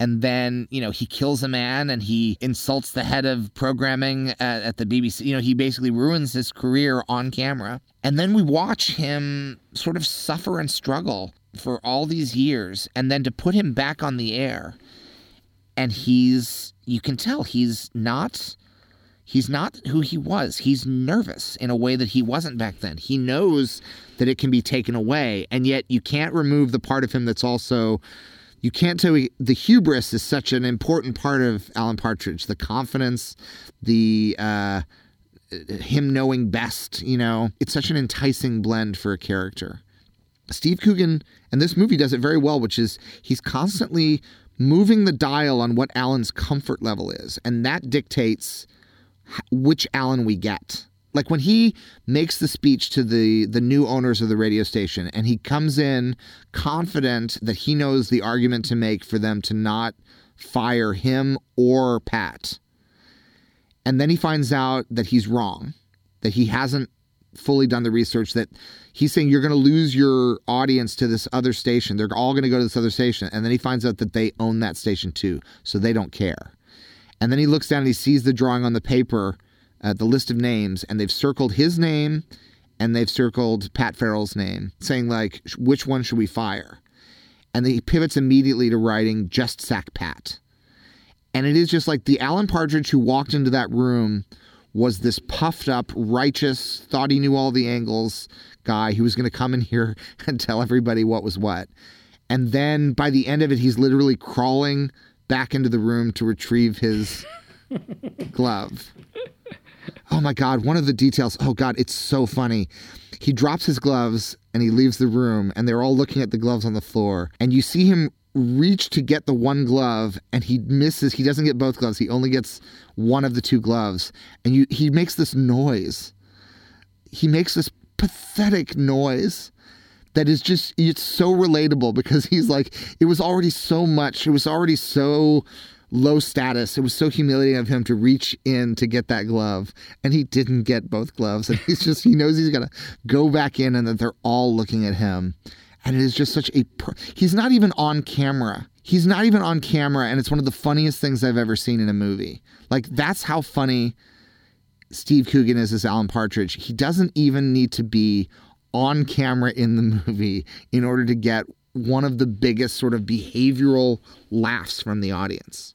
and then you know he kills a man and he insults the head of programming at, at the BBC. You know he basically ruins his career on camera, and then we watch him sort of suffer and struggle for all these years, and then to put him back on the air, and he's you can tell he's not. He's not who he was. He's nervous in a way that he wasn't back then. He knows that it can be taken away, and yet you can't remove the part of him that's also you can't tell the hubris is such an important part of Alan Partridge. The confidence, the uh, him knowing best. You know, it's such an enticing blend for a character. Steve Coogan and this movie does it very well, which is he's constantly moving the dial on what Alan's comfort level is, and that dictates which Alan we get. Like when he makes the speech to the the new owners of the radio station, and he comes in confident that he knows the argument to make for them to not fire him or Pat, and then he finds out that he's wrong, that he hasn't fully done the research that he's saying you're going to lose your audience to this other station. They're all going to go to this other station. And then he finds out that they own that station too. So they don't care. And then he looks down and he sees the drawing on the paper, uh, the list of names, and they've circled his name and they've circled Pat Farrell's name, saying, like, which one should we fire? And he pivots immediately to writing just sack Pat. And it is just like the Alan Partridge who walked into that room was this puffed up, righteous, thought he knew all the angles guy who was going to come in here and tell everybody what was what. And then by the end of it, he's literally crawling back into the room to retrieve his glove. Oh my God, one of the details. Oh God, it's so funny. He drops his gloves and he leaves the room, and they're all looking at the gloves on the floor. And you see him reach to get the one glove and he misses. He doesn't get both gloves. He only gets one of the two gloves. And you he makes this noise. He makes this pathetic noise that is just it's so relatable because he's like it was already so much. It was already so low status. It was so humiliating of him to reach in to get that glove and he didn't get both gloves and he's just he knows he's to go back in and that they're all looking at him. And it is just such a per- he's not even on camera. He's not even on camera and it's one of the funniest things I've ever seen in a movie. Like that's how funny Steve Coogan is as Alan Partridge. He doesn't even need to be on camera in the movie in order to get one of the biggest sort of behavioral laughs from the audience.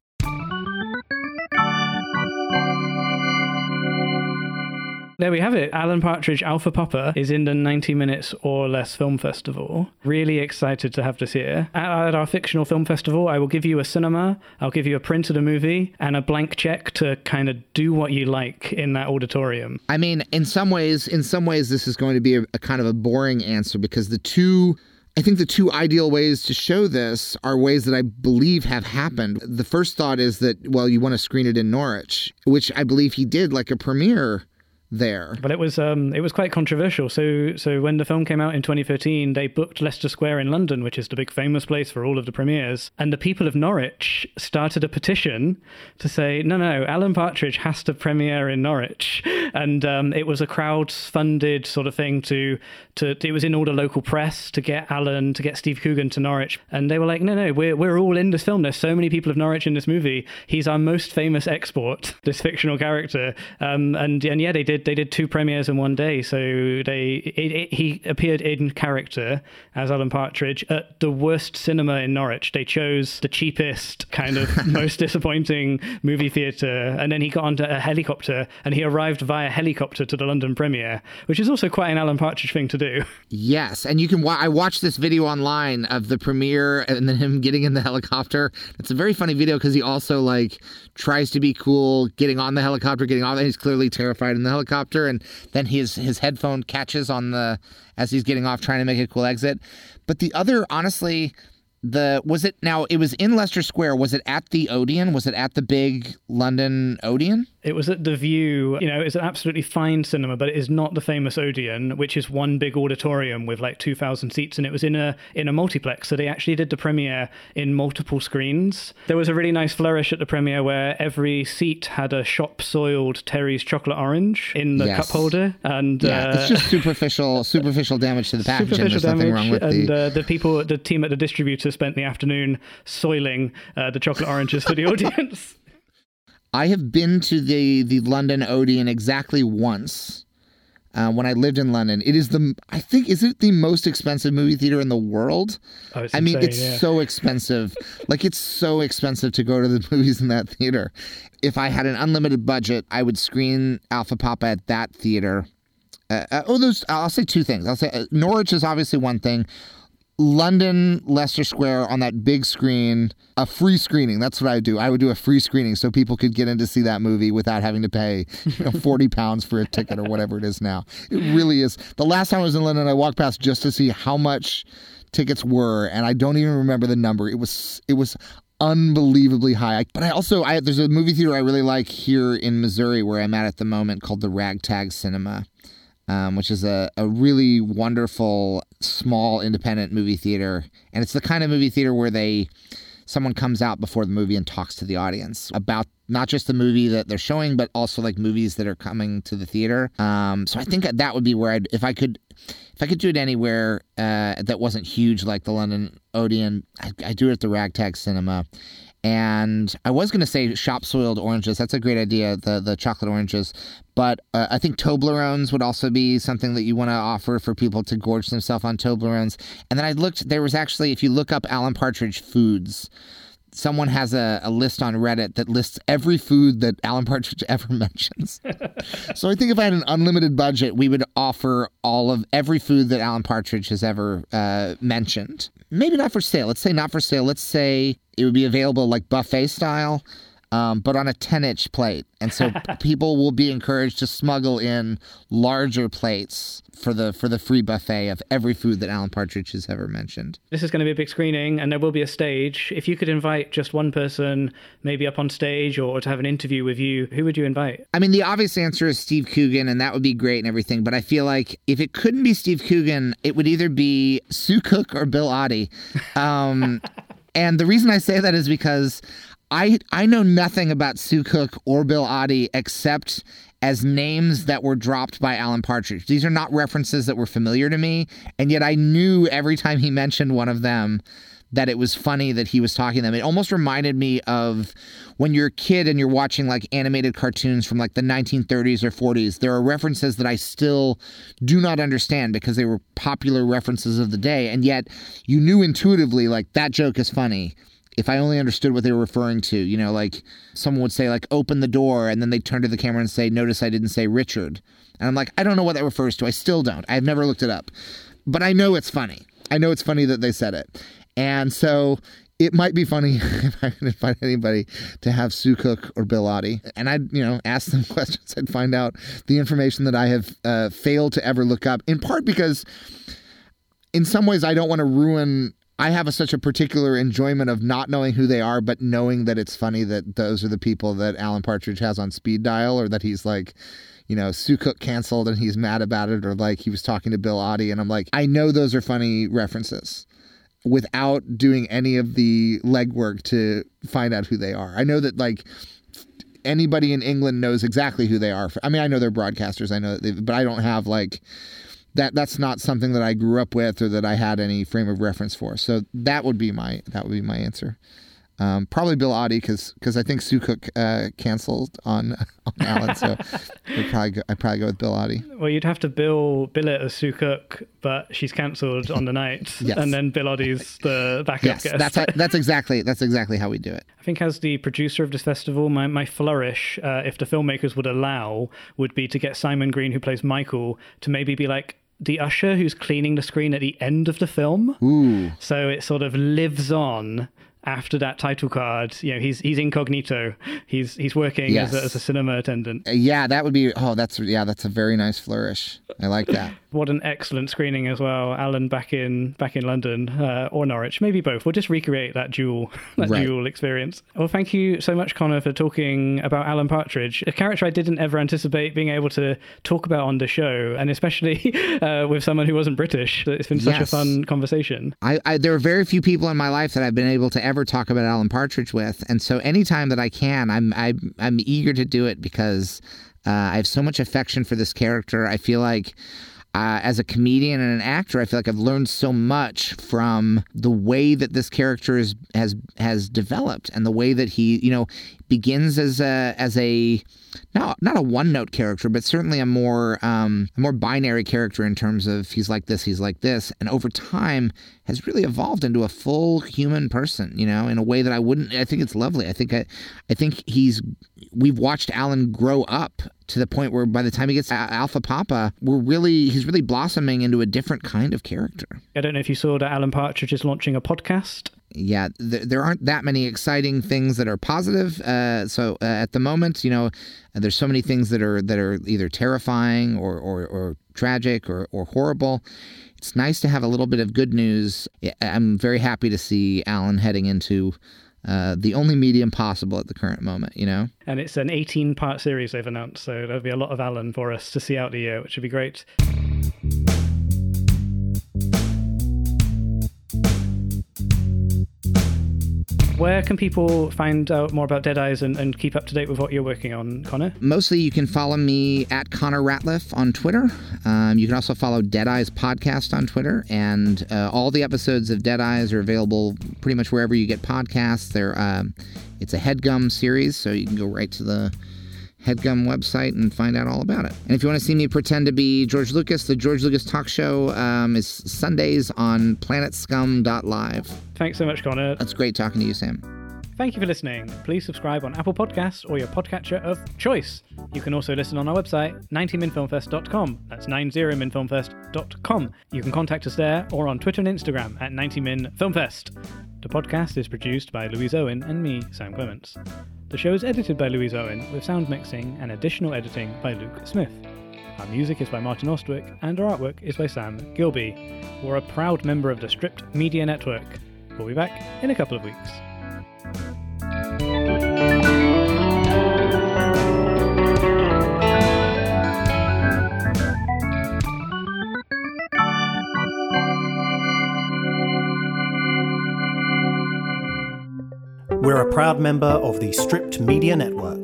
There we have it. Alan Partridge Alpha Papa is in the 90 Minutes or Less Film Festival. Really excited to have this here. At, at our fictional film festival, I will give you a cinema, I'll give you a print of the movie, and a blank check to kind of do what you like in that auditorium. I mean, in some ways, in some ways, this is going to be a, a kind of a boring answer because the two I think the two ideal ways to show this are ways that I believe have happened. The first thought is that, well, you want to screen it in Norwich, which I believe he did like a premiere there. But it was um, it was quite controversial. So so when the film came out in 2013, they booked Leicester Square in London, which is the big famous place for all of the premieres, and the people of Norwich started a petition to say, no, no, Alan Partridge has to premiere in Norwich, and um, it was a crowd-funded sort of thing to to it was in all the local press to get Alan to get Steve Coogan to Norwich, and they were like, no, no, we're we're all in this film. There's so many people of Norwich in this movie. He's our most famous export, this fictional character, um, and and yeah, they did they did two premieres in one day. So they it, it, he appeared in character as Alan Partridge at the worst cinema in Norwich. They chose the cheapest, kind of most disappointing movie theatre, and then he got onto a helicopter and he arrived via helicopter to the London premiere, which is also quite an Alan Partridge thing to do. Yes, and you can. Wa- I watched this video online of the premiere and then him getting in the helicopter. It's a very funny video because he also like tries to be cool, getting on the helicopter, getting off. He's clearly terrified in the helicopter, and then his his headphone catches on the as he's getting off, trying to make a cool exit. But the other, honestly, the was it now? It was in Leicester Square. Was it at the Odeon? Was it at the big London Odeon? It was at the Vue. You know, it's an absolutely fine cinema, but it is not the famous Odeon, which is one big auditorium with like two thousand seats, and it was in a in a multiplex. So they actually did the premiere in multiple screens. There was a really nice flourish at the premiere where every seat had a shop soiled Terry's chocolate orange in the Yes. cup holder, and Yeah, uh, it's just superficial superficial damage to the packaging. There's nothing wrong with and the. uh, the people, the team at the distributor spent the afternoon soiling uh, the chocolate oranges for the audience. I have been to the the London Odeon exactly once. Uh, when I lived in London, it is the I think is it the most expensive movie theater in the world. Oh, I mean, it's yeah. so expensive. like it's so expensive to go to the movies in that theater. If I had an unlimited budget, I would screen Alpha Papa at that theater. Uh, uh, oh, those I'll say two things. I'll say uh, Norwich is obviously one thing. London, Leicester Square on that big screen, a free screening. That's what I would do. I would do a free screening so people could get in to see that movie without having to pay you know, 40 pounds for a ticket or whatever it is now. It really is. The last time I was in London, I walked past just to see how much tickets were, and I don't even remember the number. It was it was unbelievably high. I- But I also I there's a movie theater I really like here in Missouri where I'm at at the moment called the Ragtag Cinema um, which is a, a really wonderful small independent movie theater and it's the kind of movie theater where they someone comes out before the movie and talks to the audience about not just the movie that they're showing but also like movies that are coming to the theater um, so i think that would be where i'd if i could if i could do it anywhere uh, that wasn't huge like the london odeon i I'd do it at the ragtag cinema and I was going to say shop soiled oranges. That's a great idea, the the chocolate oranges. But uh, I think Toblerones would also be something that you want to offer for people to gorge themselves on Toblerones. And then I looked, there was actually, if you look up Alan Partridge foods, someone has a, a list on Reddit that lists every food that Alan Partridge ever mentions. so I think if I had an unlimited budget, we would offer all of every food that Alan Partridge has ever uh, mentioned. Maybe not for sale. Let's say not for sale. Let's say it would be available like buffet style. Um, but on a 10 inch plate. And so people will be encouraged to smuggle in larger plates for the for the free buffet of every food that Alan Partridge has ever mentioned. This is going to be a big screening, and there will be a stage. If you could invite just one person, maybe up on stage, or to have an interview with you, who would you invite? I mean, the obvious answer is Steve Coogan, and that would be great and everything. But I feel like if it couldn't be Steve Coogan, it would either be Sue Cook or Bill Oddie. Um, and the reason I say that is because I I know nothing about Sue Cook or Bill Oddie except as names that were dropped by Alan Partridge. These are not references that were familiar to me, and yet I knew every time he mentioned one of them that it was funny that he was talking to them. It almost reminded me of when you're a kid and you're watching like animated cartoons from like the 1930s or 40s. There are references that I still do not understand because they were popular references of the day, and yet you knew intuitively like that joke is funny. If I only understood what they were referring to, you know, like someone would say like open the door and then they'd turn to the camera and say, "Notice I didn't say Richard." And I'm like, I don't know what that refers to. I still don't. I've never looked it up. But I know it's funny. I know it's funny that they said it. And so it might be funny if I could invite anybody to have Sue Cook or Bill Oddie. And I'd, you know, ask them questions. I'd find out the information that I have uh, failed to ever look up, in part because in some ways, I don't want to ruin. I have a, such a particular enjoyment of not knowing who they are, but knowing that it's funny that those are the people that Alan Partridge has on speed dial, or that he's like, you know, Sue Cook canceled and he's mad about it, or like he was talking to Bill Oddie, and I'm like, I know those are funny references without doing any of the legwork to find out who they are. I know that like anybody in England knows exactly who they are. I mean, I know they're broadcasters. I know, they, but I don't have like that. That's not something that I grew up with or that I had any frame of reference for. So that would be my that would be my answer. Um, probably Bill Oddie because because I think Sue Cook uh, canceled on on Alan, so I'd probably go, I'd probably go with Bill Oddie. Well, you'd have to bill bill it as Sue Cook, but she's cancelled on the night, Yes. and then Bill Oddie's the backup Yes, guest. that's how, that's exactly that's exactly how we do it. I think as the producer of this festival, my, my flourish, uh, if the filmmakers would allow, would be to get Simon Greenall, who plays Michael, to maybe be like the usher who's cleaning the screen at the end of the film. Ooh, So it sort of lives on after that title card. You know, he's he's incognito. He's he's working Yes. as, a, as a cinema attendant. Yeah, that would be. Oh, that's yeah, that's a very nice flourish. I like that. What an excellent screening as well. Alan back in back in London uh, or Norwich, maybe both. We'll just recreate that dual that Right. dual experience. Well, thank you so much, Connor, for talking about Alan Partridge, a character I didn't ever anticipate being able to talk about on the show, and especially uh, with someone who wasn't British. It's been such a fun conversation. I, I there are very few people in my life that I've been able to ever talk about Alan Partridge with, and so anytime that I can, I'm I'm I'm eager to do it because uh, I have so much affection for this character. I feel like. Uh, as a comedian and an actor, I feel like I've learned so much from the way that this character is, has has developed, and the way that he, you know, begins as a as a not not a one note character, but certainly a more um, a more binary character in terms of he's like this, he's like this, and over time has really evolved into a full human person. You know, in a way that I wouldn't. I think it's lovely. I think I, I think he's. We've watched Alan grow up to the point where by the time he gets Alpha Papa, we're really he's really blossoming into a different kind of character. I don't know if you saw that Alan Partridge is launching a podcast. Yeah, th- there aren't that many exciting things that are positive. Uh, so uh, at the moment, you know, there's so many things that are that are either terrifying or or, or tragic or, or horrible. It's nice to have a little bit of good news. I'm very happy to see Alan heading into uh, the only medium possible at the current moment. You know. And it's an 18 part series they've announced, so there'll be a lot of Alan for us to see out the year, which would be great. Where can people find out more about Dead Eyes and, and keep up to date with what you're working on, Connor? Mostly, you can follow me at Connor Ratliff on Twitter. Um, you can also follow Dead Eyes Podcast on Twitter. And uh, all the episodes of Dead Eyes are available pretty much wherever you get podcasts. They're, um, it's a headgum series, so you can go right to the headgum website and find out all about it. And if you want to see me pretend to be George Lucas, the George Lucas Talk Show um, is Sundays on planetscum.live. Thanks so much, Connor. That's great talking to you, Sam. Thank you for listening. Please subscribe on Apple Podcasts or your podcatcher of choice. You can also listen on our website, 90minfilmfest.com. That's 90minfilmfest.com. You can contact us there or on Twitter and Instagram at 90minfilmfest. The podcast is produced by Louise Owen and me, Sam Clements. The show is edited by Louise Owen, with sound mixing and additional editing by Luke Smith. Our music is by Martin Ostwick, and our artwork is by Sam Gilby. We're a proud member of the Stripped Media Network. We'll be back in a couple of weeks. We're a proud member of the Stripped Media Network.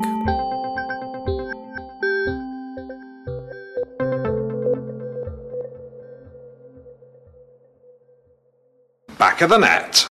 Back of the net.